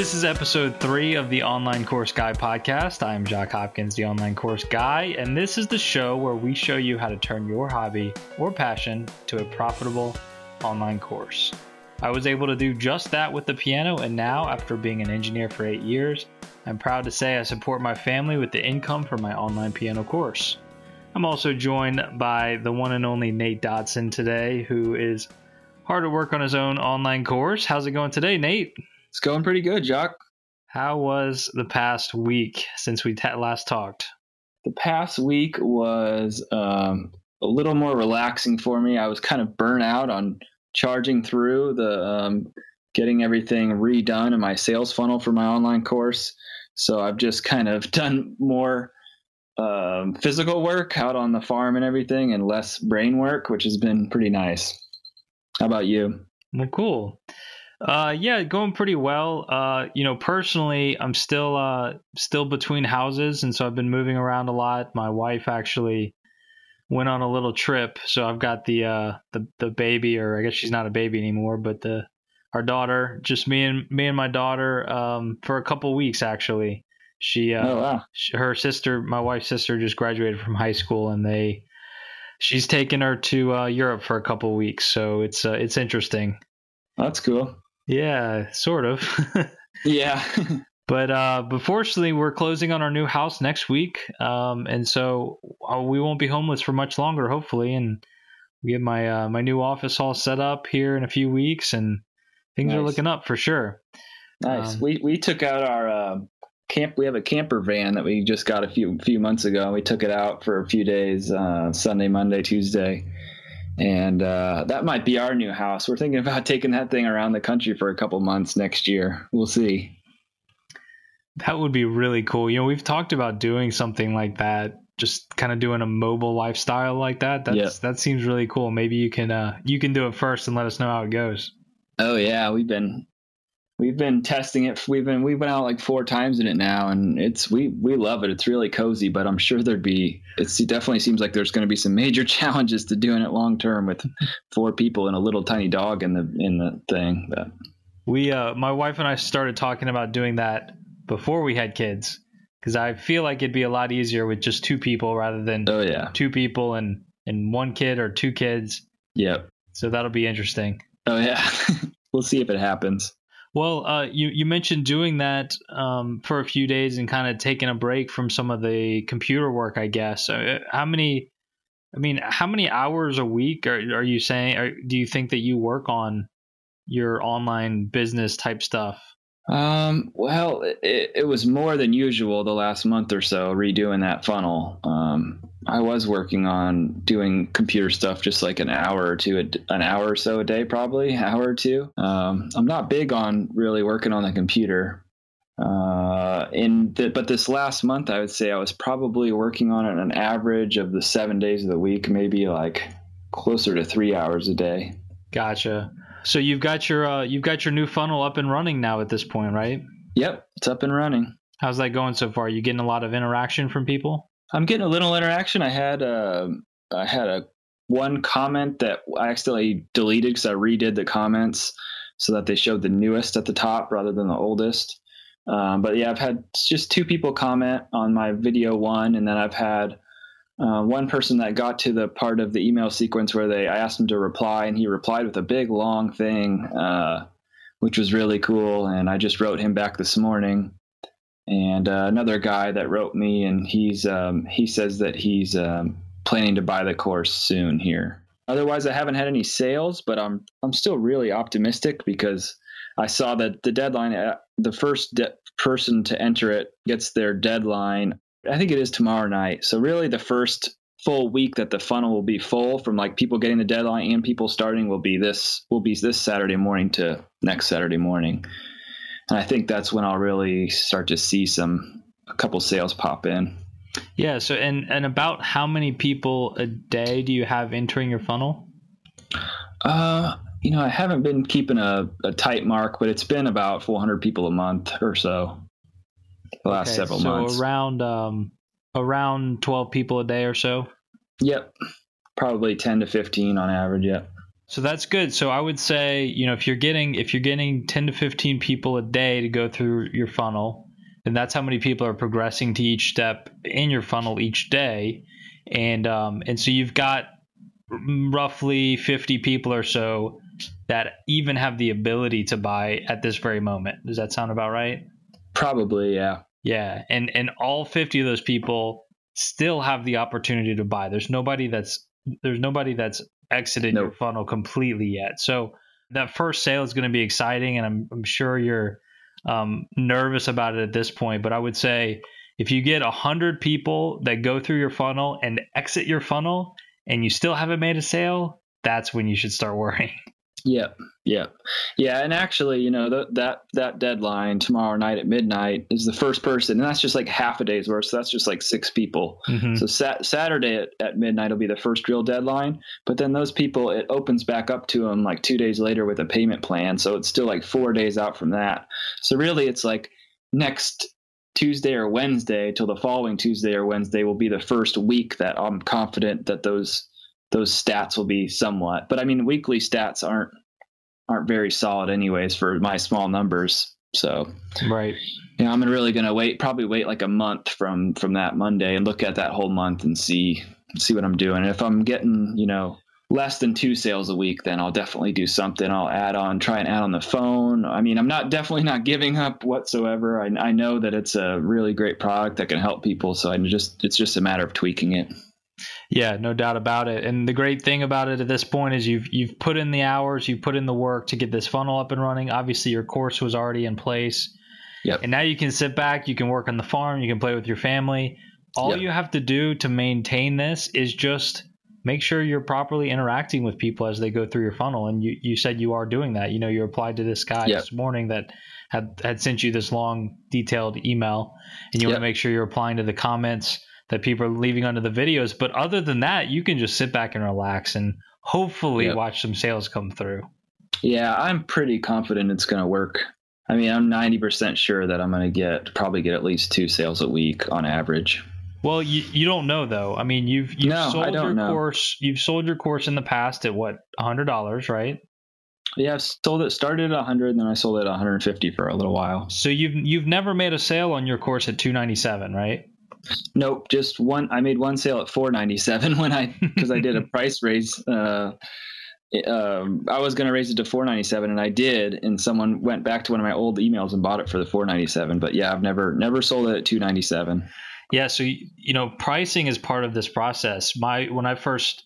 This is episode three of the Online Course Guy podcast. I'm Jacques Hopkins, the Online Course Guy, and this is the show where we show you how to turn your hobby or passion to a profitable online course. I was able to do just that with the piano, and now, after being an engineer for eight years, I'm proud to say I support my family with the income from my online piano course. I'm also joined by the one and only Nate Dodson today, who is hard at work on his own online course. How's it going today, Nate? It's going pretty good, Jacques. How was the past week since we last talked? The past week was um, a little more relaxing for me. I was kind of burnt out on charging through the um, getting everything redone in my sales funnel for my online course. So I've just kind of done more um, physical work out on the farm and everything, and less brain work, which has been pretty nice. How about you? Well, cool. Uh, yeah, going pretty well. Uh, you know, personally, I'm still uh still between houses, and so I've been moving around a lot. My wife actually went on a little trip, so I've got the uh the the baby, or I guess she's not a baby anymore, but the our daughter, just me and me and my daughter, um, for a couple weeks actually. She, uh, Oh wow, she, her sister, my wife's sister, just graduated from high school, and they, she's taken her to uh, Europe for a couple weeks, so it's uh, it's interesting. that's cool. Yeah, sort of. Yeah, but uh, but fortunately, we're closing on our new house next week, um, and so uh, we won't be homeless for much longer, hopefully. And we get my uh, my new office all set up here in a few weeks, and things are looking up for sure. nice. Um, we we took out our uh, camp. We have a camper van that we just got a few few months ago. and We took it out for a few days, uh, Sunday, Monday, Tuesday, and uh, that might be our new house. We're thinking about taking that thing around the country for a couple months next year. We'll see. That would be really cool. You know, we've talked about doing something like that, just kind of doing a mobile lifestyle like that. That's Yeah. that seems really cool. Maybe you can uh, you can do it first and let us know how it goes. Oh yeah, we've been we've been testing it. We've been we've been out like four times in it now, and it's we we love it. It's really cozy, but I'm sure there'd be it's, it definitely seems like there's going to be some major challenges to doing it long term with four people and a little tiny dog in the in the thing. But We, uh, my wife and I started talking about doing that before we had kids because I feel like it'd be a lot easier with just two people rather than oh yeah, two people and and one kid or two kids. yep, So that'll be interesting. oh yeah. we'll see if it happens. Well, uh, you you mentioned doing that um, for a few days and kind of taking a break from some of the computer work, I guess. Uh, how many? I mean, how many hours a week are are you saying? Or do you think that you work on your online business type stuff? Um, well, it, it was more than usual the last month or so redoing that funnel. Um, I was working on doing computer stuff just like an hour or two, an hour or so a day, probably hour or two. Um, I'm not big on really working on the computer. Uh, in the, but this last month, I would say I was probably working on it an average of the seven days of the week, maybe like closer to three hours a day. Gotcha. So you've got your uh, you've got your new funnel up and running now at this point, right? Yep, it's up and running. How's that going so far? Are you getting a lot of interaction from people? I'm getting a little interaction. I had uh, I had a one comment that I accidentally deleted because I redid the comments so that they showed the newest at the top rather than the oldest. Um, but yeah, I've had just two people comment on my video one, and then I've had uh, one person that got to the part of the email sequence where they I asked him to reply, and he replied with a big long thing, uh, which was really cool. And I just wrote him back this morning and uh, another guy that wrote me, and he's um, he says that he's um, planning to buy the course soon here. Otherwise, I haven't had any sales, but I'm I'm still really optimistic because I saw that the deadline, uh, the first de- person to enter it gets their deadline. I think it is tomorrow night. So really, the first full week that the funnel will be full from like people getting the deadline and people starting will be this will be this Saturday morning to next Saturday morning. And I think that's when I'll really start to see some a couple sales pop in. Yeah. So and and about how many people a day do you have entering your funnel? Uh, you know, I haven't been keeping a, a tight mark, but it's been about 400 people a month or so the last Okay, several so months. around um around twelve people a day or so. Yep. Probably 10 to 15 on average. Yep. So that's good. So I would say, you know, if you're getting if you're getting 10 to 15 people a day to go through your funnel, and that's how many people are progressing to each step in your funnel each day, and um, and so you've got roughly 50 people or so that even have the ability to buy at this very moment. Does that sound about right? Probably, yeah. Yeah, and and all 50 of those people still have the opportunity to buy. There's nobody that's there's nobody that's exited nope. your funnel completely yet. So that first sale is going to be exciting, and I'm I'm sure you're um, nervous about it at this point. But I would say if you get hundred people that go through your funnel and exit your funnel, and you still haven't made a sale, that's when you should start worrying. Yep, yep, yeah. And actually, you know th- that that deadline tomorrow night at midnight is the first person, and that's just like half a day's worth. So that's just like six people. Mm-hmm. So sat- Saturday at, at midnight will be the first real deadline. But then those people, it opens back up to them like two days later with a payment plan. So it's still like four days out from that. So really, it's like next Tuesday or Wednesday till the following Tuesday or Wednesday will be the first week that I'm confident that those those stats will be somewhat. But I mean, weekly stats aren't aren't very solid anyways for my small numbers. So right, you know, I'm really going to wait, probably wait like a month from from that Monday and look at that whole month and see see what I'm doing. And if I'm getting you know less than two sales a week, then I'll definitely do something. I'll add on, try and add on the phone. I mean, I'm not definitely not giving up whatsoever. I, I know that it's a really great product that can help people. So I just, it's just a matter of tweaking it. Yeah, no doubt about it. And the great thing about it at this point is you've you've put in the hours, you've put in the work to get this funnel up and running. Obviously, your course was already in place. Yep. And now you can sit back, you can work on the farm, you can play with your family. All yep. you have to do to maintain this is just make sure you're properly interacting with people as they go through your funnel. And you, you said you are doing that. You know, you replied to this guy yep. this morning that had, had sent you this long, detailed email, and you want to make sure you're applying to the comments that people are leaving under the videos. But other than that, you can just sit back and relax and hopefully yep. watch some sales come through. Yeah, I'm pretty confident it's going to work. I mean, I'm 90% sure that I'm going to get probably get at least two sales a week on average. Well, you, you don't know though. I mean, you've you've no, sold your know. course. You've sold your course in the past at what hundred dollars, right? Yeah, I've sold it. Started at hundred, then I sold it at 150 for a little while. So you've you've never made a sale on your course at 297, right? Nope, just one. I made one sale at 497 when I because I did a price raise. Uh, um, I was going to raise it to 497 and I did and someone went back to one of my old emails and bought it for the 497 but yeah I've never never sold it at 297 yeah, so you know, pricing is part of this process. My when I first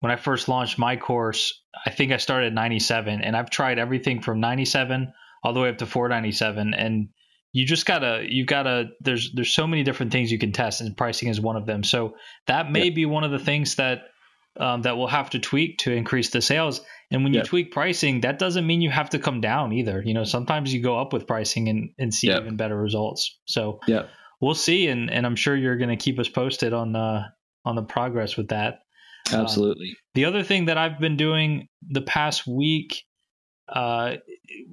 when I first launched my course, I think I started at 97 and I've tried everything from 97 all the way up to 497 and you just gotta you gotta there's there's so many different things you can test and pricing is one of them. So that may be one of the things that um, that we'll have to tweak to increase the sales. And when you tweak pricing that doesn't mean you have to come down either. You know sometimes you go up with pricing and, and see even better results. So yeah. we'll see, and and I'm sure you're going to keep us posted on the on the progress with that. Absolutely. Uh, the other thing that I've been doing the past week, uh,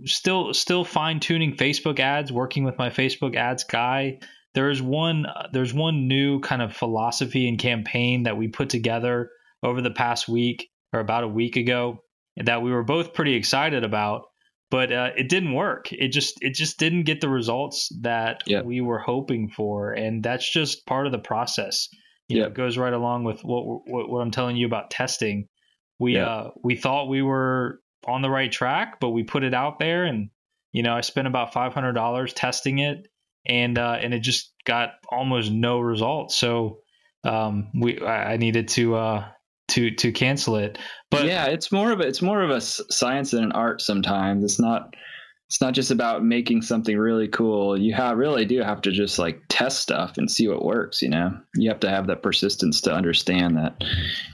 still still fine tuning Facebook ads, working with my Facebook ads guy. There's one there's one new kind of philosophy and campaign that we put together over the past week or about a week ago that we were both pretty excited about but uh, it didn't work. It just it just didn't get the results that yep. we were hoping for, and that's just part of the process. You yep. know, it goes right along with what, what, what I'm telling you about testing. We yep. uh we thought we were on the right track, but we put it out there, and you know I spent about five hundred dollars testing it, and uh, and it just got almost no results. So um, we I needed to uh, to to cancel it. But yeah, it's more of a it's more of a science than an art. Sometimes it's not it's not just about making something really cool. You have, really do have to just like test stuff and see what works. You know, you have to have that persistence to understand that.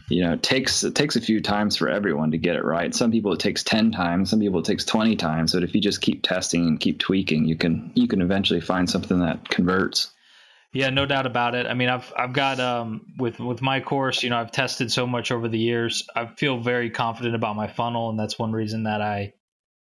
You know, it takes it takes a few times for everyone to get it right. Some people it takes ten times. Some people it takes twenty times. But if you just keep testing and keep tweaking, you can you can eventually find something that converts. Yeah, no doubt about it. I mean, I've I've got um with with my course, you know, I've tested so much over the years. I feel very confident about my funnel, and that's one reason that I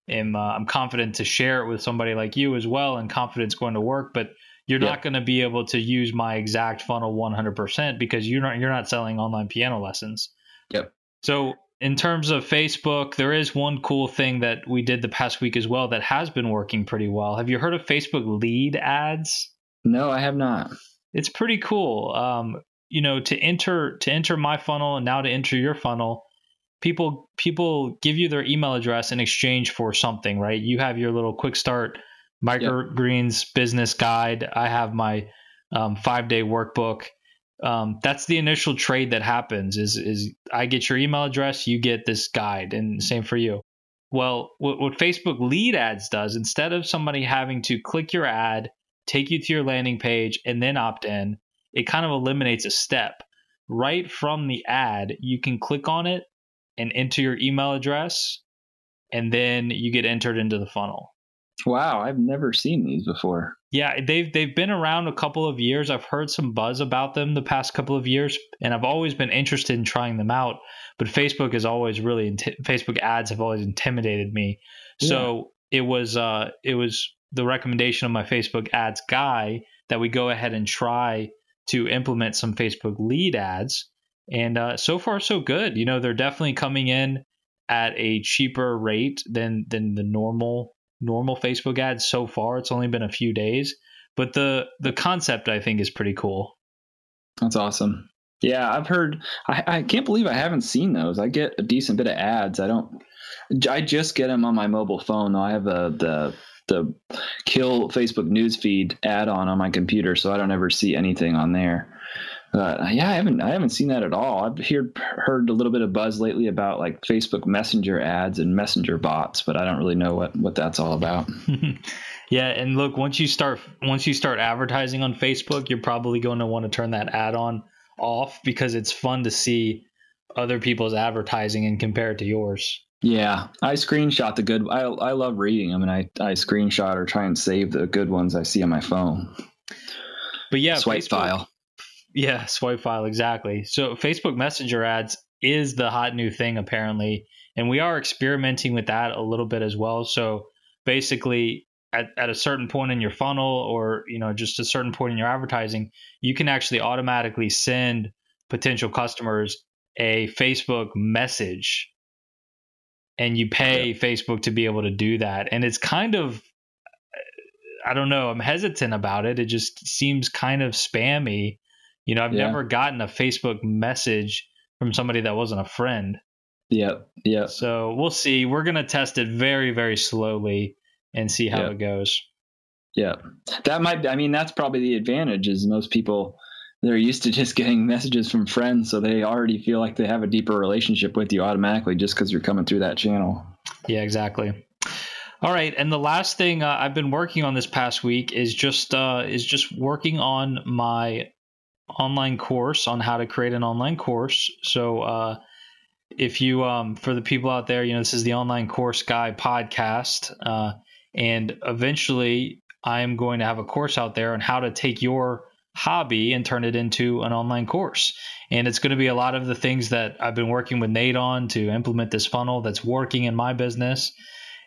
am uh, I'm confident to share it with somebody like you as well, and confidence going to work. But you're yep. not going to be able to use my exact funnel 100% because you're not you're not selling online piano lessons. Yep. So in terms of Facebook, there is one cool thing that we did the past week as well that has been working pretty well. Have you heard of Facebook lead ads? No, I have not. It's pretty cool. Um, you know, to enter to enter my funnel and now to enter your funnel, people people give you their email address in exchange for something, right? You have your little quick start microgreens yep. business guide. I have my um, five day workbook. Um, that's the initial trade that happens. Is is I get your email address, you get this guide, and same for you. Well, what, what Facebook lead ads does, instead of somebody having to click your ad, take you to your landing page, and then opt in, it kind of eliminates a step. Right from the ad, you can click on it and enter your email address, and then you get entered into the funnel. Wow, I've never seen these before. Yeah, they've they've been around a couple of years. I've heard some buzz about them the past couple of years, and I've always been interested in trying them out. But Facebook has always really Facebook ads have always intimidated me. Yeah. So it was uh it was the recommendation of my Facebook ads guy that we go ahead and try to implement some Facebook lead ads. And uh, so far, so good. You know, they're definitely coming in at a cheaper rate than than the normal normal Facebook ads so far. It's only been a few days, but the the concept I think is pretty cool. That's awesome. Yeah, I've heard. I, I can't believe I haven't seen those. I get a decent bit of ads. I don't. I just get them on my mobile phone. Though I have a, the the kill Facebook newsfeed add on on my computer, so I don't ever see anything on there. Uh, yeah, I haven't I haven't seen that at all. I've heard heard a little bit of buzz lately about like Facebook Messenger ads and Messenger bots, but I don't really know what what that's all about. yeah, and look, once you start once you start advertising on Facebook, you're probably going to want to turn that ad on off because it's fun to see other people's advertising and compare it to yours. Yeah, I screenshot the good. I I love reading them, and I I screenshot or try and save the good ones I see on my phone. But yeah, swipe Facebook, file. Yeah, swipe file exactly. So Facebook Messenger ads is the hot new thing apparently, and we are experimenting with that a little bit as well. So basically, at, at a certain point in your funnel, or you know, just a certain point in your advertising, you can actually automatically send potential customers a Facebook message, and you pay yeah. Facebook to be able to do that. And it's kind of I don't know. I'm hesitant about it. It just seems kind of spammy you know, I've yeah. never gotten a Facebook message from somebody that wasn't a friend. Yeah. Yeah. So we'll see. We're going to test it very, very slowly and see how it goes. Yeah. That might, I mean, that's probably the advantage is most people, they're used to just getting messages from friends. So they already feel like they have a deeper relationship with you automatically just because you're coming through that channel. Yeah, exactly. All right, and the last thing uh, I've been working on this past week is just uh, is just working on my online course on how to create an online course. So, uh, if you, um, for the people out there, you know, this is the Online Course Guy podcast. Uh, and eventually, I am going to have a course out there on how to take your hobby and turn it into an online course. And it's going to be a lot of the things that I've been working with Nate on to implement this funnel that's working in my business.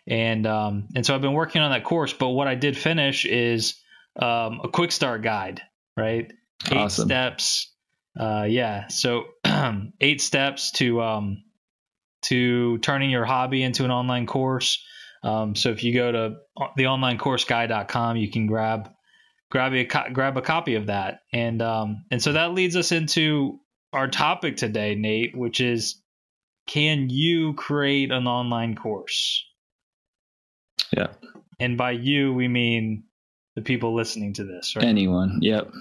And um, and so I've been working on that course. But what I did finish is um, a quick start guide, right? Eight awesome. steps. Uh, yeah, so eight steps to um, to turning your hobby into an online course. Um, so if you go to theonlinecourseguy.com, you can grab grab a grab a copy of that, and um, and so that leads us into our topic today, Nate, which is can you create an online course? Yeah. And by you, we mean the people listening to this, right? Anyone. Yep.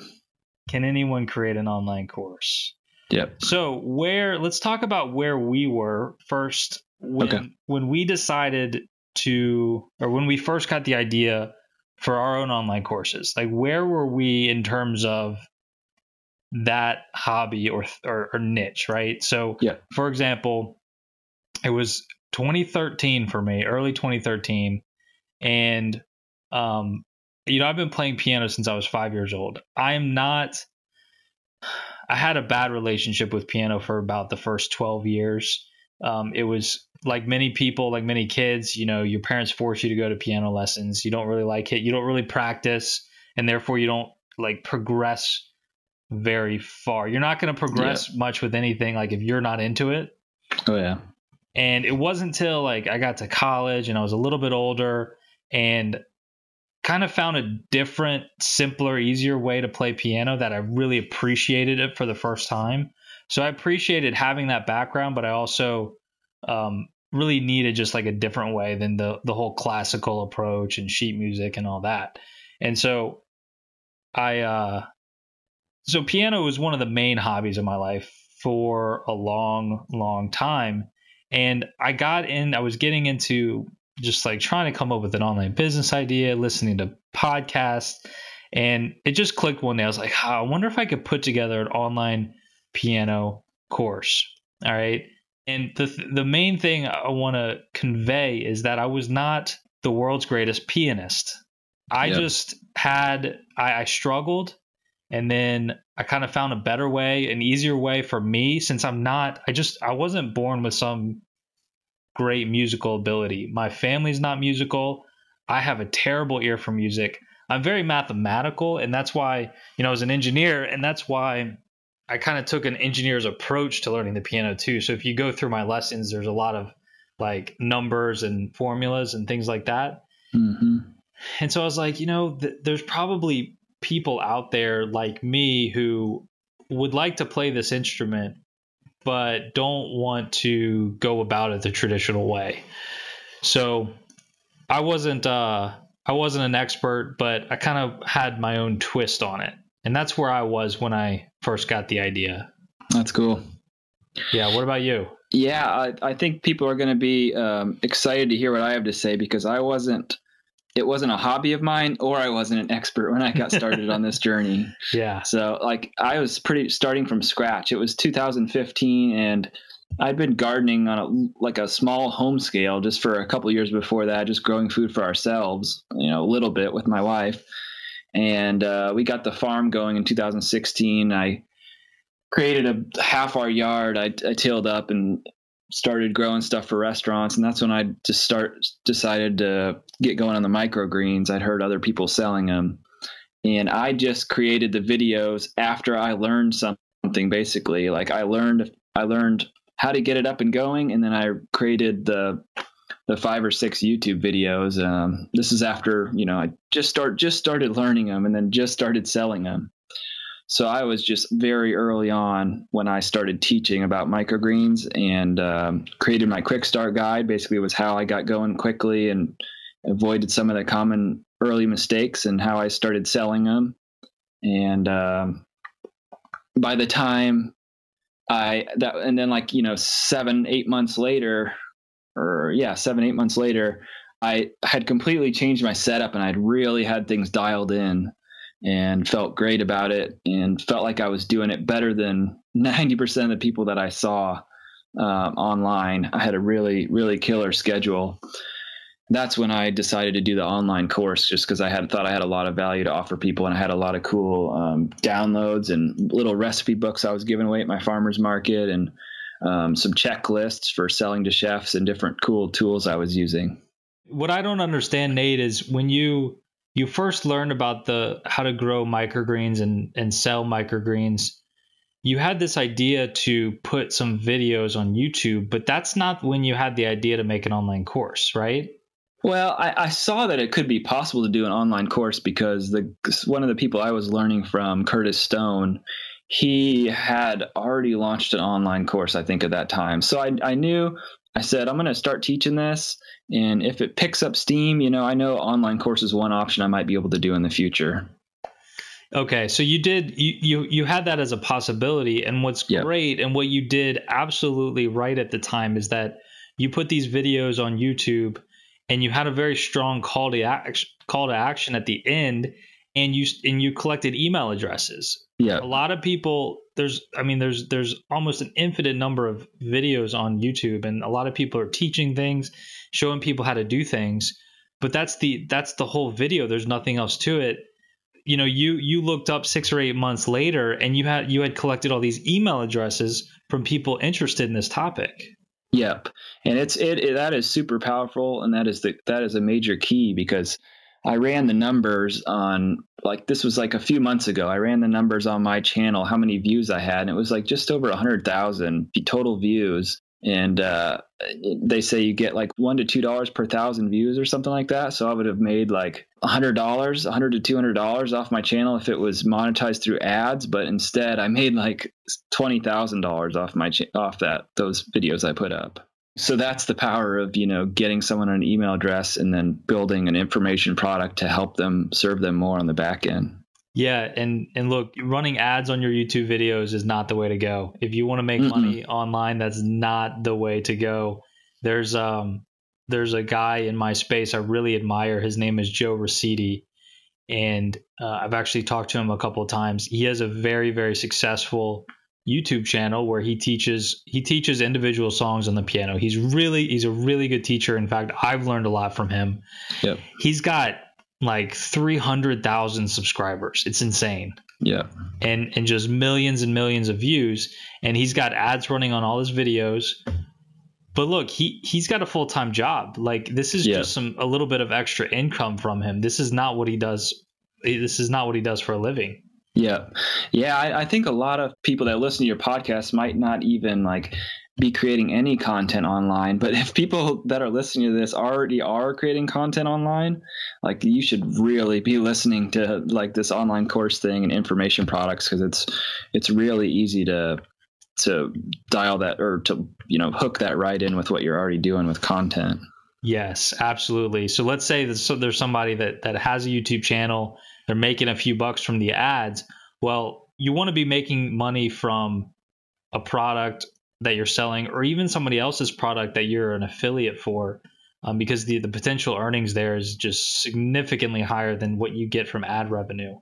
Can anyone create an online course? Yep. So where let's talk about where we were first when okay. when we decided to or when we first got the idea for our own online courses. Like where were we in terms of that hobby or or, or niche, right? So yeah. for example, it was 2013 for me, early 2013, and um, you know, I've been playing piano since I was five years old. I'm not. I had a bad relationship with piano for about the first 12 years. Um, it was like many people, like many kids, you know, your parents force you to go to piano lessons. You don't really like it. You don't really practice, and therefore you don't like progress very far. You're not going to progress yeah. much with anything like if you're not into it. Oh yeah. And it wasn't until like I got to college and I was a little bit older and kind of found a different, simpler, easier way to play piano that I really appreciated it for the first time. So I appreciated having that background, but I also um, really needed just like a different way than the the whole classical approach and sheet music and all that. And so I uh so piano was one of the main hobbies of my life for a long long time and I got in I was getting into just like trying to come up with an online business idea, listening to podcasts and it just clicked one day. I was like, oh, I wonder if I could put together an online piano course. All right. And the the main thing I want to convey is that I was not the world's greatest pianist. I yep. just had I, I struggled and then I kind of found a better way, an easier way for me since I'm not I just I wasn't born with some great musical ability. My family's not musical. I have a terrible ear for music. I'm very mathematical and that's why, you know, as an engineer and that's why I kind of took an engineer's approach to learning the piano too. So if you go through my lessons, there's a lot of like numbers and formulas and things like that. Mm-hmm. And so I was like, you know, th- there's probably people out there like me who would like to play this instrument, but don't want to go about it the traditional way. So I wasn't, uh, I wasn't an expert, but I kind of had my own twist on it. And that's where I was when I first got the idea. That's cool. Yeah. What about you? Yeah, I, I think people are going to be um, excited to hear what I have to say because I wasn't, it wasn't a hobby of mine or I wasn't an expert when I got started on this journey. Yeah. So, like, I was pretty starting from scratch. It was 2015 and I'd been gardening on a like a small home scale just for a couple years before that, just growing food for ourselves, you know, a little bit with my wife and uh, we got the farm going in 2016. I created a half our yard. I, I tilled up and started growing stuff for restaurants, and that's when I just start decided to get going on the microgreens. I'd heard other people selling them, and I just created the videos after I learned something. Basically, like I learned I learned how to get it up and going, and then I created the the five or six YouTube videos. Um, this is after you know I just start just started learning them and then just started selling them. So I was just very early on when I started teaching about microgreens and um, created my quick start guide. Basically, was how I got going quickly and avoided some of the common early mistakes and how I started selling them. And um, by the time I that and then like you know seven eight months later or yeah, seven, eight months later, I had completely changed my setup and I'd really had things dialed in and felt great about it and felt like I was doing it better than 90% of the people that I saw um, online. I had a really, really killer schedule. That's when I decided to do the online course just because I had thought I had a lot of value to offer people and I had a lot of cool um, downloads and little recipe books I was giving away at my farmer's market and um, some checklists for selling to chefs and different cool tools I was using. What I don't understand, Nate, is when you you first learned about the how to grow microgreens and and sell microgreens, you had this idea to put some videos on YouTube, but that's not when you had the idea to make an online course, right? Well, I, I, saw that it could be possible to do an online course because the one of the people I was learning from, Curtis Stone, he had already launched an online course, I think, at that time. So I, I knew, I said, I'm going to start teaching this. And if it picks up steam, you know, I know online course is one option I might be able to do in the future. Okay, so you did you you you had that as a possibility, and what's yep. great and what you did absolutely right at the time is that you put these videos on YouTube, and you had a very strong call to action call to action at the end, and you and you collected email addresses. Yeah. A lot of people there's I mean there's there's almost an infinite number of videos on YouTube and a lot of people are teaching things, showing people how to do things, but that's the that's the whole video. There's nothing else to it. You know, you you looked up 6 or 8 months later and you had you had collected all these email addresses from people interested in this topic. Yep. And it's it, it that is super powerful and that is the that is a major key because I ran the numbers on like this was like a few months ago. I ran the numbers on my channel, how many views I had, and it was like just over a hundred thousand total views. and uh, they say you get like one to two dollars per thousand views or something like that. So I would have made like a hundred dollars, a hundred to two hundred dollars off my channel if it was monetized through ads. But instead, I made like twenty thousand dollars off my cha- off that those videos I put up. So that's the power of you know getting someone an email address and then building an information product to help them serve them more on the back end. Yeah, and and look, running ads on your YouTube videos is not the way to go. If you want to make Mm-mm. money online, that's not the way to go. There's um there's a guy in my space I really admire. His name is Joe Raciti, and uh, I've actually talked to him a couple of times. He has a very very successful YouTube channel where he teaches he teaches individual songs on the piano. He's really he's a really good teacher. In fact, I've learned a lot from him. Yep. He's got like 300,000 subscribers. It's insane. Yeah. And and just millions and millions of views and he's got ads running on all his videos. But look, he he's got a full-time job. Like this is yeah. just some a little bit of extra income from him. This is not what he does this is not what he does for a living. Yeah. Yeah, I, I think a lot of people that listen to your podcast might not even like be creating any content online. But if people that are listening to this already are creating content online, like you should really be listening to like this online course thing and information products because it's it's really easy to to dial that or to you know hook that right in with what you're already doing with content. Yes, absolutely. So let's say that so there's somebody that that has a YouTube channel, they're making a few bucks from the ads. Well, you want to be making money from a product that you're selling or even somebody else's product that you're an affiliate for um, because the, the potential earnings there is just significantly higher than what you get from ad revenue.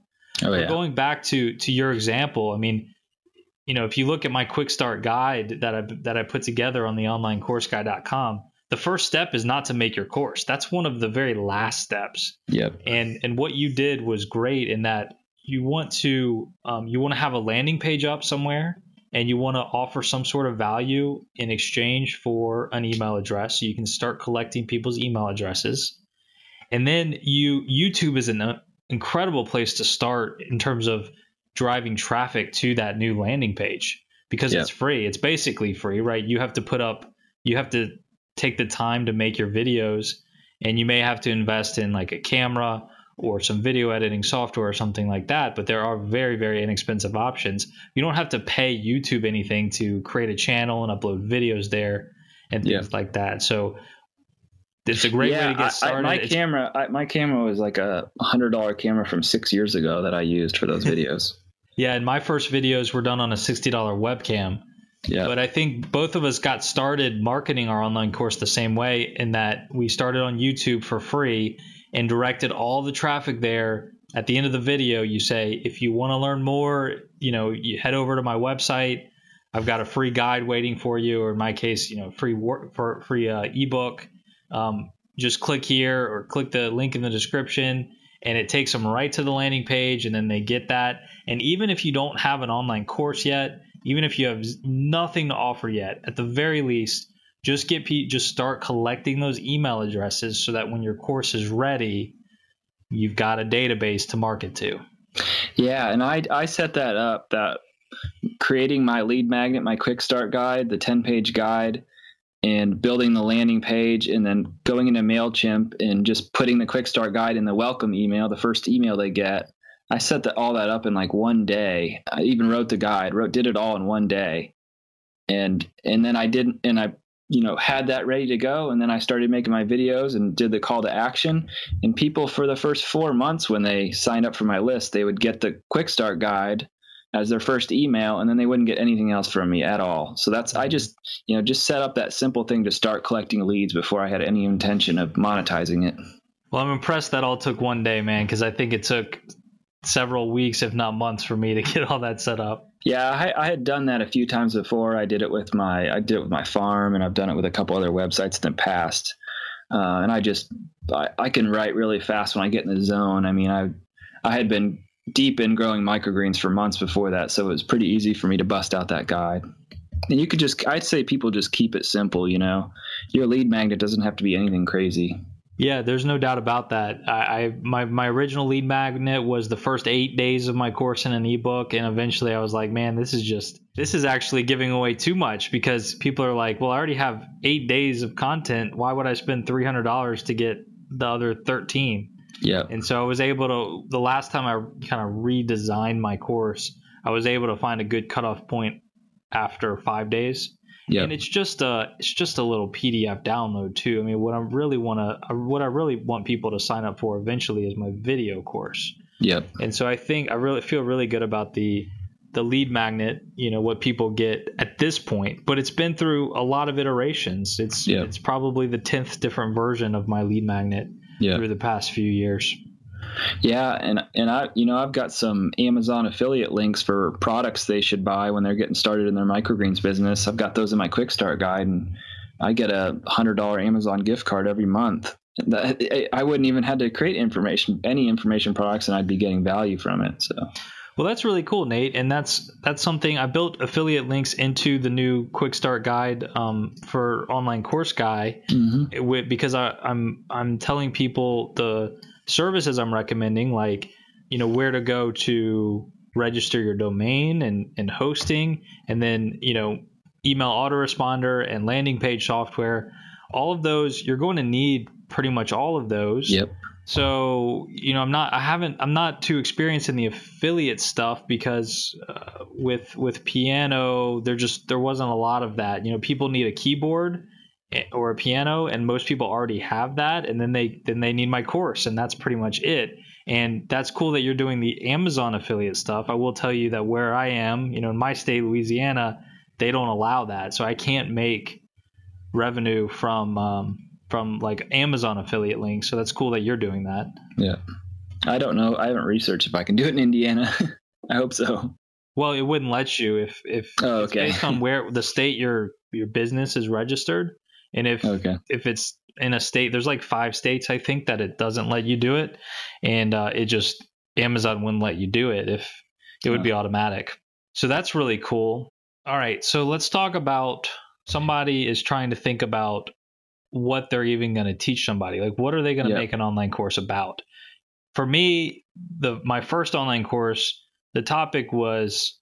Oh, yeah. Going back to to your example, I mean, you know, if you look at my quick start guide that I that I put together on the onlinecourseguy.com, the first step is not to make your course. That's one of the very last steps. Yep. And and what you did was great in that you want to um, you want to have a landing page up somewhere and you want to offer some sort of value in exchange for an email address so you can start collecting people's email addresses and then you youtube is an uh, incredible place to start in terms of driving traffic to that new landing page because yeah. it's free it's basically free right you have to put up you have to take the time to make your videos and you may have to invest in like a camera or some video editing software or something like that. But there are very, very inexpensive options. You don't have to pay YouTube anything to create a channel and upload videos there and things yeah. like that. So it's a great yeah, way to get started. I, my it's, camera, I, my camera was like a hundred dollar camera from six years ago that I used for those videos. yeah, and my first videos were done on a sixty dollar webcam. Yeah. But I think both of us got started marketing our online course the same way in that we started on YouTube for free and directed all the traffic there. At the end of the video, you say, if you want to learn more, you know, you head over to my website. I've got a free guide waiting for you, or in my case, you know, free work for free uh, ebook. Um, just click here or click the link in the description, and it takes them right to the landing page, and then they get that. And even if you don't have an online course yet, even if you have nothing to offer yet, at the very least, just get just start collecting those email addresses so that when your course is ready, you've got a database to market to. Yeah, and I I set that up that creating my lead magnet, my quick start guide, the 10 page guide, and building the landing page, and then going into MailChimp and just putting the quick start guide in the welcome email, the first email they get. I set that all that up in like one day. I even wrote the guide, wrote did it all in one day. And and then I didn't and I you know had that ready to go and then i started making my videos and did the call to action and people for the first four months when they signed up for my list they would get the quick start guide as their first email and then they wouldn't get anything else from me at all so that's i just you know just set up that simple thing to start collecting leads before i had any intention of monetizing it well i'm impressed that all took one day man because i think it took several weeks if not months for me to get all that set up yeah, I, I, had done that a few times before. I did it with my I did it with my farm, and I've done it with a couple other websites in the past. Uh, and I just I, I, can write really fast when I get in the zone. I mean, I I had been deep in growing microgreens for months before that, so it was pretty easy for me to bust out that guide. And you could just I'd say people just keep it simple. You know, your lead magnet doesn't have to be anything crazy. Yeah, there's no doubt about that. I, I my my original lead magnet was the first eight days of my course in an ebook, and eventually I was like, man, this is just this is actually giving away too much because people are like, well, I already have eight days of content. Why would I spend three hundred dollars to get the other thirteen? Yeah. And so I was able to the last time I kind of redesigned my course, I was able to find a good cutoff point after five days. Yeah. And it's just a it's just a little PDF download too. I mean, what I really want to uh, what I really want people to sign up for eventually is my video course. Yep. And so I think I really feel really good about the the lead magnet, you know, what people get at this point, but it's been through a lot of iterations. It's Yeah. it's probably the 10th different version of my lead magnet Yeah. through the past few years. Yeah, and and I you know I've got some Amazon affiliate links for products they should buy when they're getting started in their microgreens business. I've got those in my quick start guide, and I get a hundred dollar Amazon gift card every month. I wouldn't even had to create information any information products, and I'd be getting value from it. So Well, that's really cool, Nate, and that's that's something I built affiliate links into the new quick start guide um, for online course guy with, because I, I'm I'm telling people the services I'm recommending, like you know where to go to register your domain and and hosting, and then you know email autoresponder and landing page software. All of those you're going to need pretty much all of those. yep, So you know, I'm not, I haven't, I'm not too experienced in the affiliate stuff because uh, with with piano, there just there wasn't a lot of that. You know, people need a keyboard or a piano, and most people already have that, and then they then they need my course, and that's pretty much it. And that's cool that you're doing the Amazon affiliate stuff. I will tell you that where I am, you know, in my state, Louisiana, they don't allow that, so I can't make revenue from um, from like Amazon affiliate links. So that's cool that you're doing that. yeah. I don't know. I haven't researched if I can do it in Indiana. I hope so. Well, it wouldn't let you if if Oh, okay. based on where the state your your business is registered, and if Okay. if it's in a state, there's like five states I think that it doesn't let you do it, and uh, it just Amazon wouldn't let you do it if it would be automatic. So that's really cool. All right, so let's talk about somebody is trying to think about what they're even going to teach somebody. Like, what are they going to make an online course about? For me, the my first online course, the topic was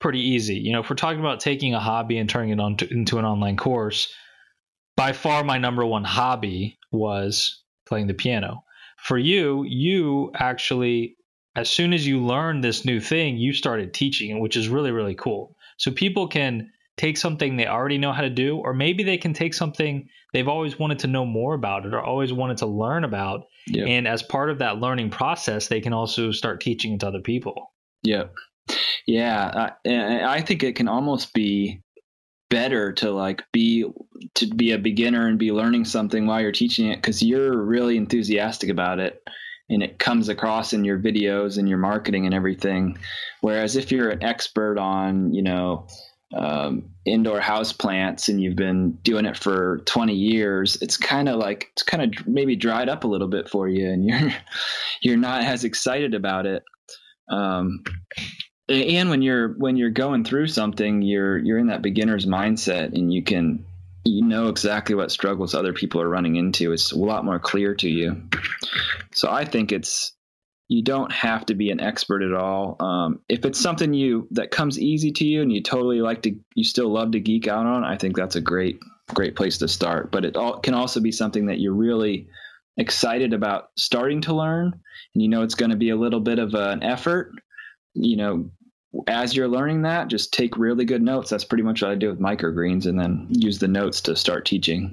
pretty easy. You know, if we're talking about taking a hobby and turning it on to, into an online course, by far my number one hobby was playing the piano. For you, you actually, as soon as you learned this new thing, you started teaching it, which is really, really cool. So people can take something they already know how to do, or maybe they can take something they've always wanted to know more about it or always wanted to learn about. Yeah. And as part of that learning process, they can also start teaching it to other people. Yep. Yeah, I, I think it can almost be better to like be to be a beginner and be learning something while you're teaching it because you're really enthusiastic about it and it comes across in your videos and your marketing and everything. Whereas if you're an expert on you know um, indoor house plants and you've been doing it for 20 years it's kind of like it's kind of maybe dried up a little bit for you and you're you're not as excited about it. Um, and when you're when you're going through something you're you're in that beginner's mindset and you can you know exactly what struggles other people are running into. It's a lot more clear to you. So i think it's you don't have to be an expert at all. Um, if it's something you that comes easy to you and you totally like to you still love to geek out on i think that's a great great place to start. But it all, can also be something that you're really excited about starting to learn and you know it's going to be a little bit of an effort you know as you're learning that just take really good notes. That's pretty much what i do with microgreens and then use the notes to start teaching.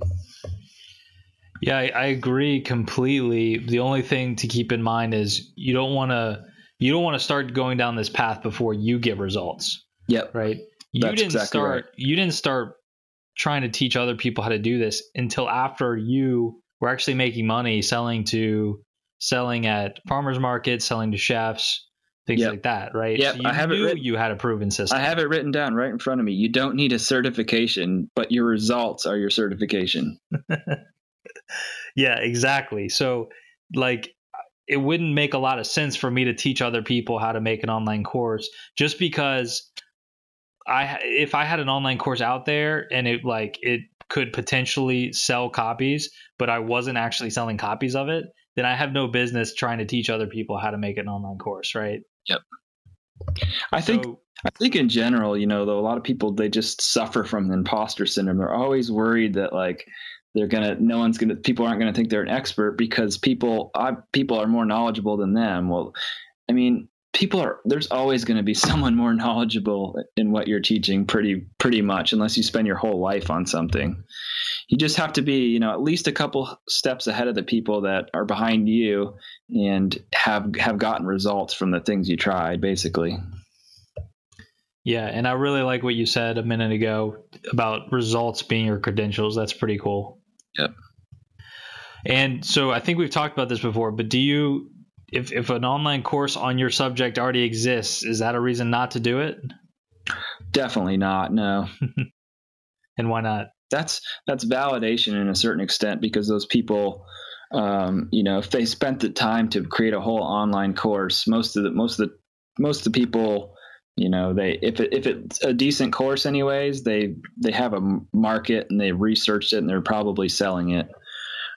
Yeah, I, I agree completely. The only thing to keep in mind is you don't want to you don't want to start going down this path before you get results, yep. Right? You That's didn't exactly start you didn't start trying to teach other people how to do this until after you were actually making money selling to selling at farmers markets, selling to chefs, things Yep. like that, right? Yep, So I have it written- you had a proven system. i have it written down right in front of me you don't need a certification but your results are your certification Yeah, exactly. So, like, it wouldn't make a lot of sense for me to teach other people how to make an online course just because I, if I had an online course out there and it like it could potentially sell copies, but I wasn't actually selling copies of it, then I have no business trying to teach other people how to make an online course, right? Yep. I think so, I think in general, you know, though a lot of people they just suffer from the imposter syndrome. They're always worried that like they're gonna no one's gonna people aren't gonna think they're an expert because people I, people are more knowledgeable than them. Well, I mean, people are there's always going to be someone more knowledgeable in what you're teaching pretty pretty much unless you spend your whole life on something. You just have to be you know at least a couple steps ahead of the people that are behind you and have have gotten results from the things you tried basically. Yeah and i really like what you said a minute ago about results being your credentials. That's pretty cool. Yep. And so i think we've talked about this before but do you if if an online course on your subject already exists, is that a reason not to do it? Definitely not. No. and why not? That's that's validation in a certain extent because those people, um, you know, if they spent the time to create a whole online course, most of the most of the most of the people, you know, they if it, if it's a decent course, anyways, they they have a market and they researched it and they're probably selling it.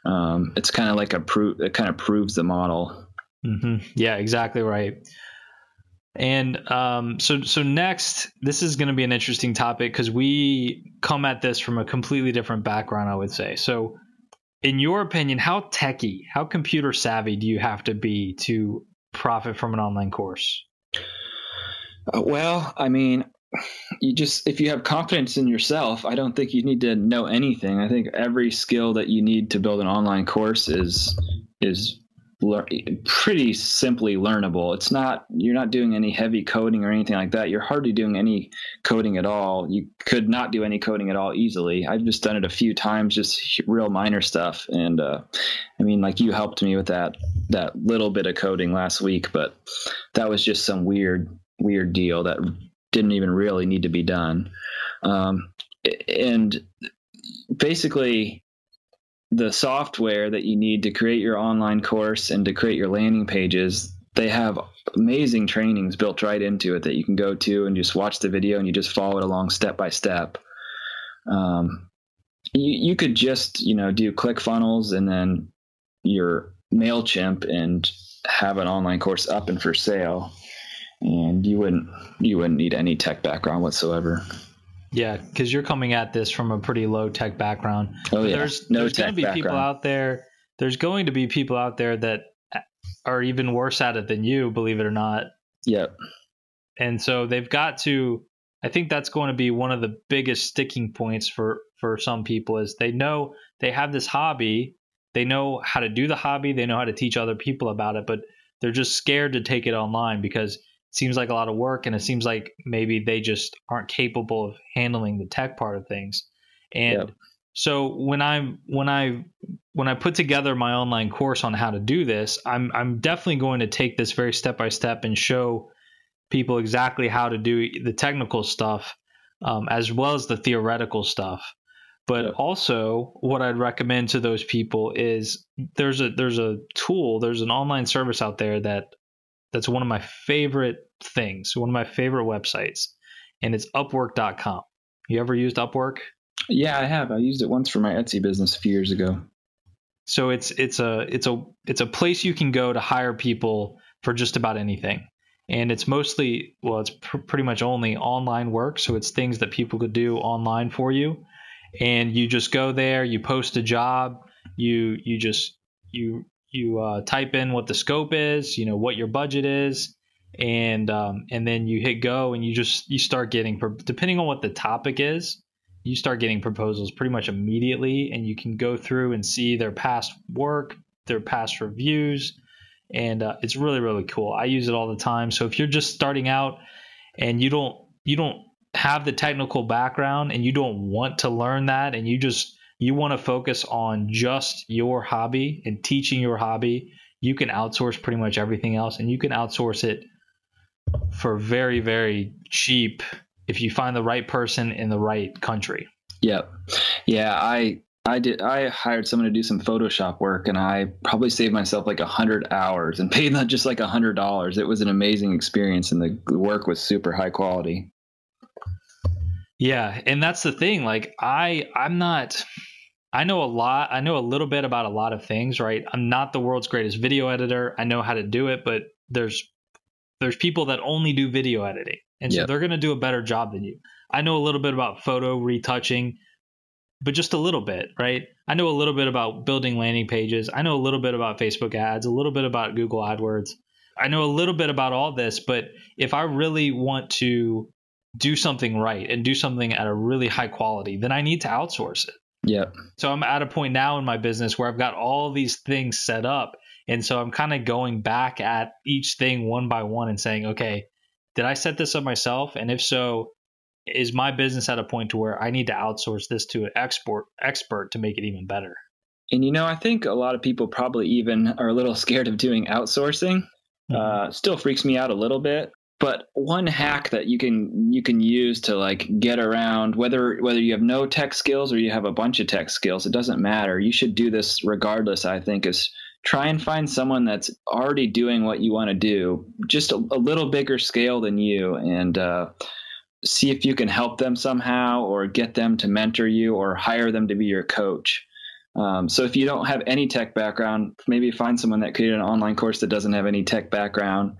Um, it's kind of like a proof. It kind of proves the model. Mm-hmm. Yeah, exactly right. And um, so, so next, this is going to be an interesting topic because we come at this from a completely different background, I would say. So, in your opinion, how techy, how computer savvy do you have to be to profit from an online course? Uh, well, I mean, you just if you have confidence in yourself, I don't think you need to know anything. I think every skill that you need to build an online course is is pretty simply learnable. It's not you're not doing any heavy coding or anything like that. You're hardly doing any coding at all. You could not do any coding at all easily. I've just done it a few times, just real minor stuff. And uh, I mean, like you helped me with that that little bit of coding last week, but that was just some weird weird deal that didn't even really need to be done. Um, and basically the software that you need to create your online course and to create your landing pages, they have amazing trainings built right into it that you can go to and just watch the video and you just follow it along step by step. Um, you, you could just, you know, do ClickFunnels and then your MailChimp and have an online course up and for sale. And you wouldn't, you wouldn't need any tech background whatsoever. Yeah, because you're coming at this from a pretty low tech background. Oh yeah, there's no there's going to be background. people out there. There's going to be people out there that are even worse at it than you, believe it or not. Yep. And so they've got to. I think that's going to be one of the biggest sticking points for for some people is they know they have this hobby, they know how to do the hobby, they know how to teach other people about it, but they're just scared to take it online because seems like a lot of work and it seems like maybe they just aren't capable of handling the tech part of things and yep. so when i when i when i put together my online course on how to do this i'm i'm definitely going to take this very step by step and show people exactly how to do the technical stuff um, as well as the theoretical stuff but yep. also what i'd recommend to those people is there's a there's a tool there's an online service out there that that's one of my favorite things, one of my favorite websites, and it's Upwork.com. You ever used Upwork? Yeah, I have. I used it once for my Etsy business a few years ago. So it's it's a it's a it's a place you can go to hire people for just about anything, and it's mostly well, it's pr- pretty much only online work. So it's things that people could do online for you, and you just go there, you post a job, you you just you you uh, type in what the scope is, you know what your budget is, and um, and then you hit go and you just you start getting depending on what the topic is, you start getting proposals pretty much immediately, and you can go through and see their past work, their past reviews, and uh, it's really really cool. I use it all the time. So if you're just starting out and you don't you don't have the technical background and you don't want to learn that and you just you want to focus on just your hobby and teaching your hobby, you can outsource pretty much everything else and you can outsource it for very, very cheap if you find the right person in the right country. Yep. Yeah, I I did I hired someone to do some Photoshop work and I probably saved myself like a hundred hours and paid not just like a hundred dollars. It was an amazing experience and the work was super high quality. Yeah, and that's the thing. Like I I'm not I know a lot. I know a little bit about a lot of things, right? I'm not the world's greatest video editor. I know how to do it, but there's there's people that only do video editing. And so yep. they're going to do a better job than you. I know a little bit about photo retouching, but just a little bit, right? I know a little bit about building landing pages. I know a little bit about Facebook ads, a little bit about Google AdWords. I know a little bit about all this, but if I really want to do something right and do something at a really high quality, then I need to outsource it. Yeah. So I'm at a point now in my business where I've got all these things set up. And so I'm kind of going back at each thing one by one and saying, okay, did I set this up myself? And if so, is my business at a point to where I need to outsource this to an export expert to make it even better? And you know, I think a lot of people probably even are a little scared of doing outsourcing. Mm-hmm. Uh, still freaks me out a little bit. But one hack that you can you can use to like get around whether whether you have no tech skills or you have a bunch of tech skills, it doesn't matter. You should do this regardless. I think is try and find someone that's already doing what you want to do, just a, a little bigger scale than you, and uh, see if you can help them somehow or get them to mentor you or hire them to be your coach. Um, so if you don't have any tech background, maybe find someone that created an online course that doesn't have any tech background,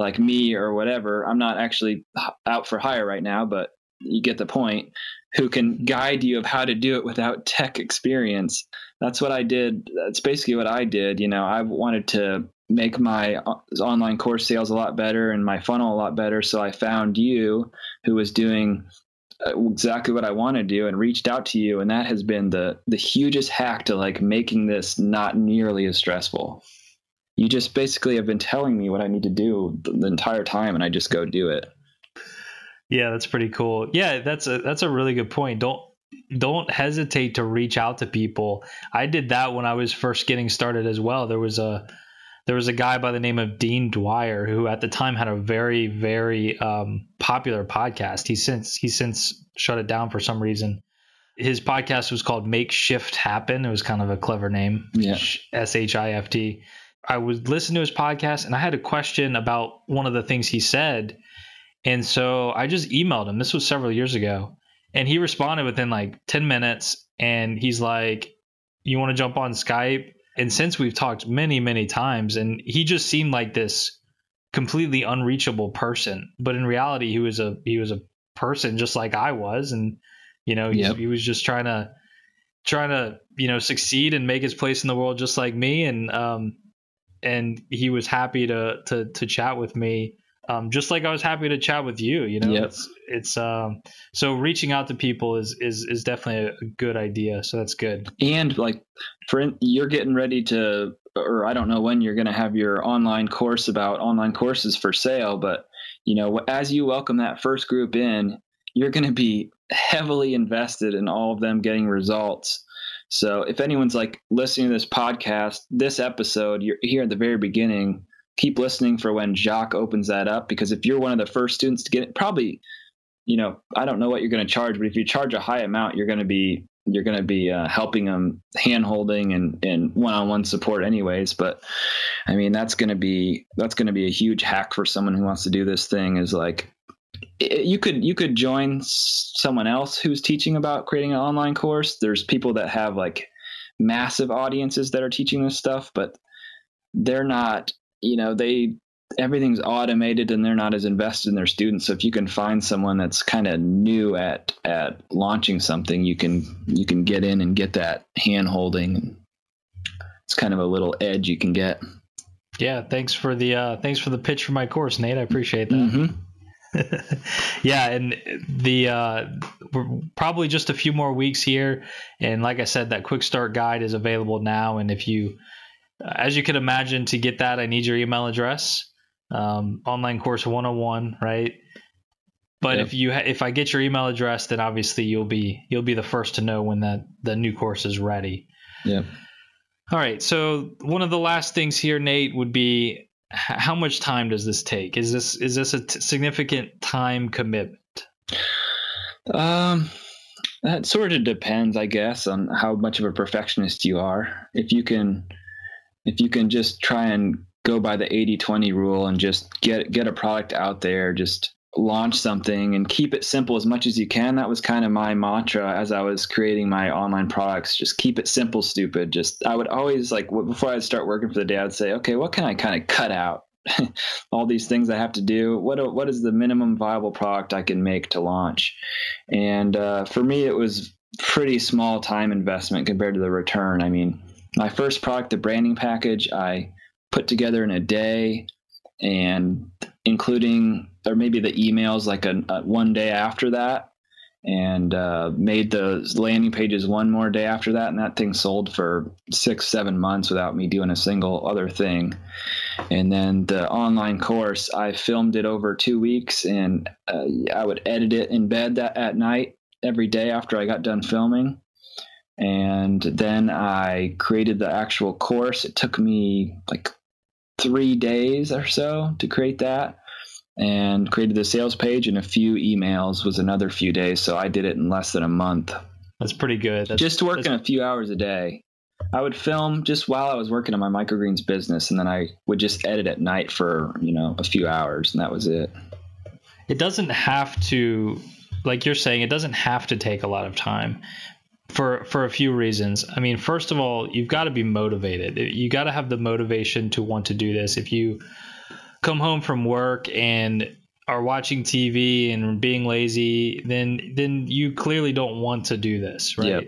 like me or whatever. I'm not actually out for hire right now, but you get the point. Who can guide you of how to do it without tech experience? That's what I did. That's basically what I did. You know, I wanted to make my uh, online course sales a lot better and my funnel a lot better. So I found you who was doing uh, exactly what I want to do and reached out to you. And that has been the, the hugest hack to like making this not nearly as stressful. You just basically have been telling me what I need to do the entire time and I just go do it. Yeah, that's pretty cool. Yeah, that's a that's a really good point. Don't don't hesitate to reach out to people. I did that when I was first getting started as well. There was a there was a guy by the name of Dean Dwyer who at the time had a very very um, popular podcast. He since he since shut it down for some reason. His podcast was called Make Shift Happen. It was kind of a clever name. Yeah. S H I F T. I was listening to his podcast and I had a question about one of the things he said. And so I just emailed him. This was several years ago. And he responded within like 10 minutes. And he's like, You want to jump on Skype? and since we've talked many many times and he just seemed like this completely unreachable person but in reality he was a he was a person just like I was and you know yep. he, he was just trying to trying to you know succeed and make his place in the world just like me and um and he was happy to to to chat with me um, just like I was happy to chat with you. You know, yep. it's it's um, so reaching out to people is is is definitely a good idea. So that's good. And like, for you're getting ready to, or I don't know when you're going to have your online course about online courses for sale, but you know, as you welcome that first group in, you're going to be heavily invested in all of them getting results. So if anyone's like listening to this podcast, this episode, you're here at the very beginning keep listening for when Jacques opens that up because if you're one of the first students to get it, probably, you know, I don't know what you're going to charge, but if you charge a high amount, you're going to be you're going to be uh, helping them hand holding and, and one-on-one support anyways but i mean that's going to be that's going to be a huge hack for someone who wants to do this thing is like you could you could join someone else who's teaching about creating an online course. There's people that have like massive audiences that are teaching this stuff but they're not you know they everything's automated and they're not as invested in their students. So if you can find someone that's kind of new at at launching something you can you can get in and get that hand holding it's kind of a little edge you can get. Yeah thanks for the uh thanks for the pitch for my course nate. I appreciate that. Mm-hmm. Yeah and the uh we're probably just a few more weeks here and like i said that quick start guide is available now and if you as you can imagine, to get that, I need your email address. Um, online course 101, right? But yep. if you ha- if I get your email address, then obviously you'll be you'll be the first to know when that the new course is ready. Yeah. All right. So one of the last things here, Nate, would be how much time does this take? Is this is this a t- significant time commitment? Um, that sort of depends, I guess, on how much of a perfectionist you are. If you can if you can just try and go by the 80-20 rule and just get get a product out there just launch something and keep it simple as much as you can. That was kind of my mantra as I was creating my online products. Just keep it simple, stupid. Just I would always like before I'd start working for the day, I'd say, okay, what can I kind of cut out? all these things I have to do. What what is the minimum viable product I can make to launch? And uh, for me, it was pretty small time investment compared to the return. I mean, my first product, the branding package, I put together in a day, and including or maybe the emails like a, a one day after that and uh, made the landing pages one more day after that and that thing sold for six seven months without me doing a single other thing. And then the online course i filmed it over two weeks and uh, i would edit it in bed that at night every day after i got done filming. And then i created the actual course. It took me like three days or so to create that and created the sales page and a few emails was another few days. So I did it in less than a month. That's pretty good. That's, just working a few hours a day. I would film just while I was working on my microgreens business, and then I would just edit at night for you know a few hours, and that was it. It doesn't have to, like you're saying, it doesn't have to take a lot of time for for a few reasons. I mean, first of all, you've got to be motivated. You got to have the motivation to want to do this. If you come home from work and are watching TV and being lazy, then then you clearly don't want to do this, right? Yep.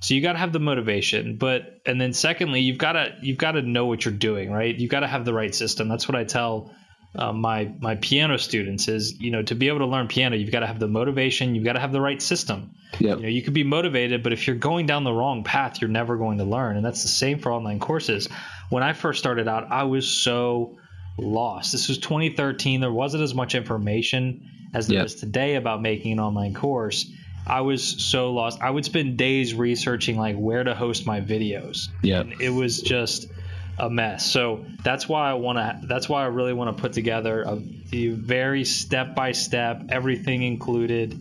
So you got to have the motivation, but and then secondly, you've got to you've got to know what you're doing, right? You've got to have the right system. That's what I tell uh, my my piano students is you know to be able to learn piano, you've got to have the motivation, you've got to have the right system. Yep. You know, you could be motivated, but if you're going down the wrong path, you're never going to learn, and that's the same for online courses. When I first started out, I was so lost. This was 2013. There wasn't as much information as there yep. is today about making an online course. I was so lost. I would spend days researching like where to host my videos. Yeah. It was just a mess. So that's why I want to that's why I really want to put together a, a very step by step, everything included,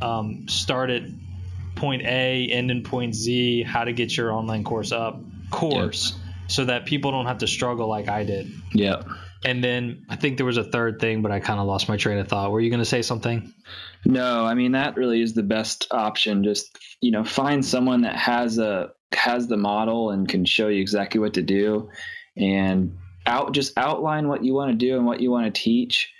um, start at point A, end in point Z, how to get your online course up course yep. so that people don't have to struggle like I did. Yeah. And then I think there was a third thing, but I kind of lost my train of thought. Were you going to say something? No, I mean that really is the best option. Just you know, find someone that has a has the model and can show you exactly what to do, and out just outline what you want to do and what you want to teach,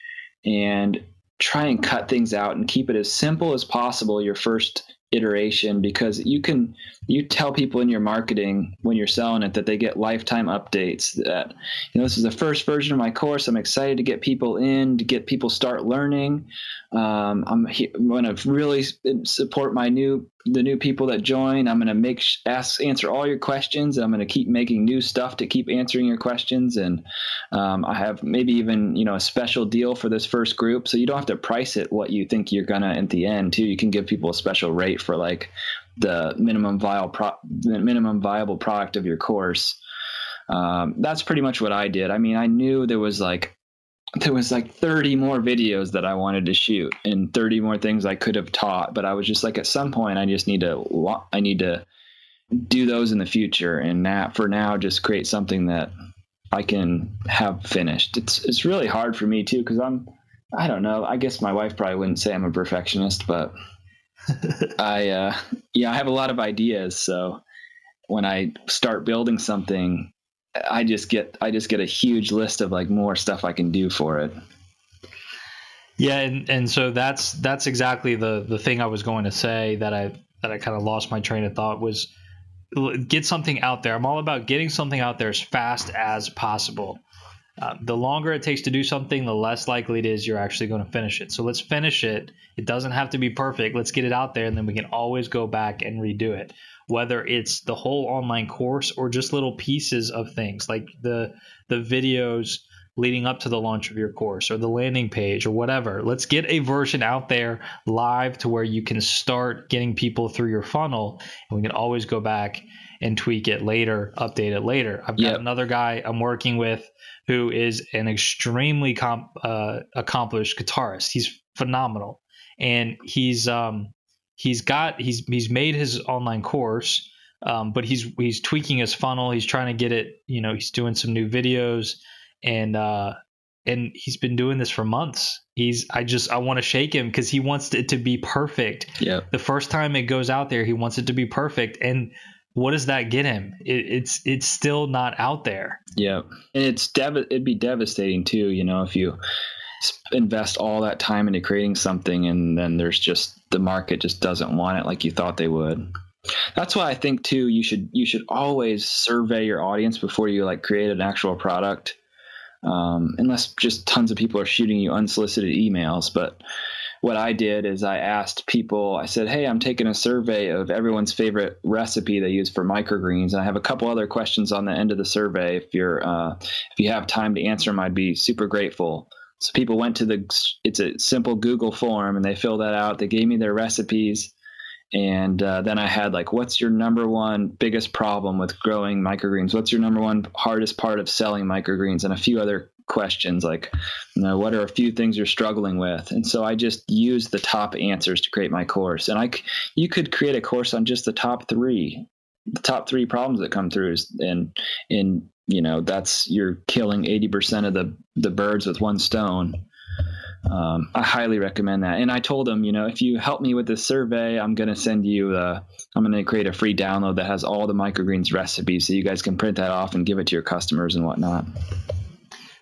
and try and cut things out and keep it as simple as possible. Your first iteration because you can you tell people in your marketing when you're selling it that they get lifetime updates that you know this is the first version of my course. I'm excited to get people in to get people start learning. Um, i'm, I'm going to really support my new the new people that join. I'm going to make ask answer all your questions. I'm going to keep making new stuff to keep answering your questions. And um, i have maybe even you know a special deal for this first group. So you don't have to price it what you think you're gonna at the end too. You can give people a special rate for like the minimum viable pro- minimum viable product of your course. Um, that's pretty much what I did. I mean, I knew there was like there was like 30 more videos that I wanted to shoot and 30 more things I could have taught, but I was just like at some point I just need to I need to do those in the future and that for now just create something that I can have finished. It's it's really hard for me too cuz I'm I don't know. I guess my wife probably wouldn't say I'm a perfectionist, but I uh, yeah, I have a lot of ideas. So when I start building something, I just get I just get a huge list of like more stuff I can do for it. Yeah, and, and so that's that's exactly the the thing I was going to say that I that I kind of lost my train of thought was get something out there. I'm all about getting something out there as fast as possible. Uh, the longer it takes to do something, the less likely it is you're actually going to finish it. So let's finish it. It doesn't have to be perfect. Let's get it out there, and then we can always go back and redo it. Whether it's the whole online course or just little pieces of things like the the videos leading up to the launch of your course or the landing page or whatever. Let's get a version out there live to where you can start getting people through your funnel, and we can always go back and tweak it later, update it later. I've got yep. another guy I'm working with who is an extremely comp, uh, accomplished guitarist. He's phenomenal, and he's um, he's got he's he's made his online course, um, but he's he's tweaking his funnel. He's trying to get it. You know, he's doing some new videos, and uh, and he's been doing this for months. He's I just I want to shake him because he wants it to be perfect. Yeah. The first time it goes out there, he wants it to be perfect, and what does that get him? It, it's it's still not out there. Yeah, and it's dev- it'd be devastating too. You know, if you invest all that time into creating something and then there's just the market just doesn't want it like you thought they would. That's why I think too you should you should always survey your audience before you like create an actual product. Um, unless just tons of people are shooting you unsolicited emails, but what I did is I asked people, I said, Hey, I'm taking a survey of everyone's favorite recipe they use for microgreens. And I have a couple other questions on the end of the survey. If you're, uh, if you have time to answer them, I'd be super grateful. So people went to the, it's a simple Google form and they filled that out. They gave me their recipes. And uh, then I had like, what's your number one biggest problem with growing microgreens? What's your number one hardest part of selling microgreens? And a few other questions like you know what are a few things you're struggling with? And so i just use the top answers to create my course. And i you could create a course on just the top three the top three problems that come through is, and and you know that's you're killing 80% of the the birds with one stone. Um, I highly recommend that. And I told them, you know, if you help me with this survey, I'm going to send you the, I'm going to create a free download that has all the microgreens recipes so you guys can print that off and give it to your customers and whatnot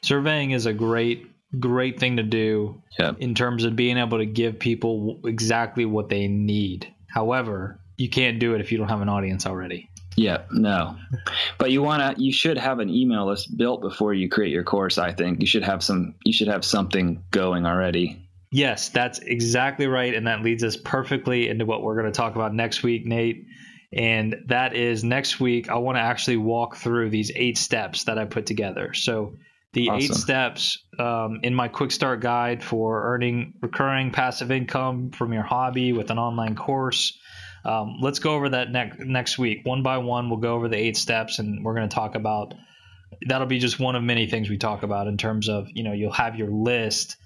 surveying is a great great thing to do yep. in terms of being able to give people exactly what they need. However, you can't do it if you don't have an audience already. Yeah, no. But you want to you should have an email list built before you create your course, I think. You should have some you should have something going already. Yes, that's exactly right and that leads us perfectly into what we're going to talk about next week, Nate. And that is next week I want to actually walk through these 8 steps that I put together. So the awesome. eight steps um, in my quick start guide for earning recurring passive income from your hobby with an online course. Um, let's go over that next next week, one by one. We'll go over the eight steps, and we're going to talk about. That'll be just one of many things we talk about in terms of you know you'll have your list,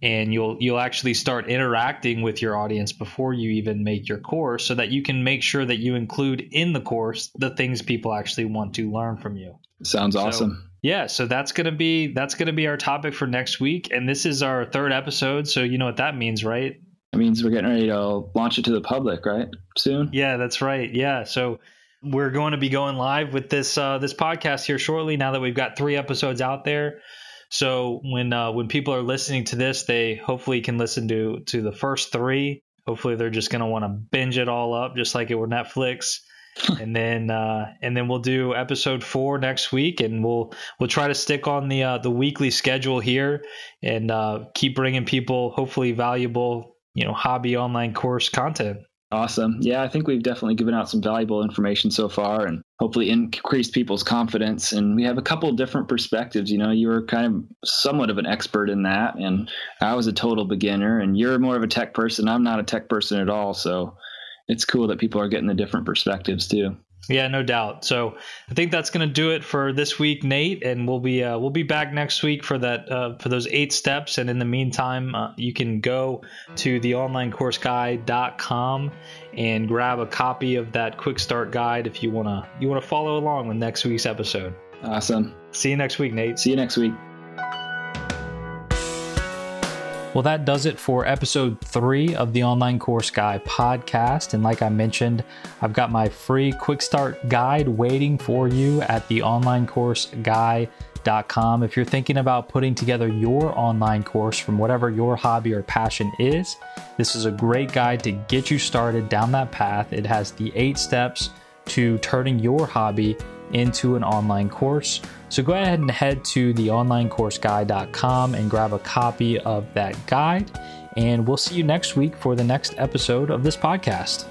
and you'll you'll actually start interacting with your audience before you even make your course, so that you can make sure that you include in the course the things people actually want to learn from you. Sounds awesome. So, yeah, so that's gonna be that's gonna be our topic for next week, and this is our third episode. So you know what that means, right? It means we're getting ready to launch it to the public, right? Soon. Yeah, that's right. Yeah, so we're going to be going live with this uh, this podcast here shortly. Now that we've got three episodes out there, so when uh, when people are listening to this, they hopefully can listen to to the first three. Hopefully, they're just going to want to binge it all up, just like it were Netflix and then uh, and then we'll do episode four next week, and we'll we'll try to stick on the uh, the weekly schedule here and uh, keep bringing people hopefully valuable you know hobby online course content. Awesome. Yeah, I think we've definitely given out some valuable information so far and hopefully increased people's confidence. And we have a couple different perspectives. You know, you were kind of somewhat of an expert in that, and I was a total beginner, and you're more of a tech person. I'm not a tech person at all. So it's cool that people are getting the different perspectives too. Yeah, no doubt. So I think that's going to do it for this week, Nate, and we'll be uh, we'll be back next week for that uh, for those eight steps. And in the meantime, uh, you can go to theonlinecourseguy.com and grab a copy of that quick start guide if you wanna you wanna follow along with next week's episode. Awesome. See you next week, Nate. See you next week. Well, that does it for episode three of the Online Course Guy podcast. And like I mentioned, I've got my free quick start guide waiting for you at the onlinecourseguy.com. If you're thinking about putting together your online course from whatever your hobby or passion is, this is a great guide to get you started down that path. It has the eight steps to turning your hobby into an online course. So go ahead and head to theonlinecourseguy.com and grab a copy of that guide. And we'll see you next week for the next episode of this podcast.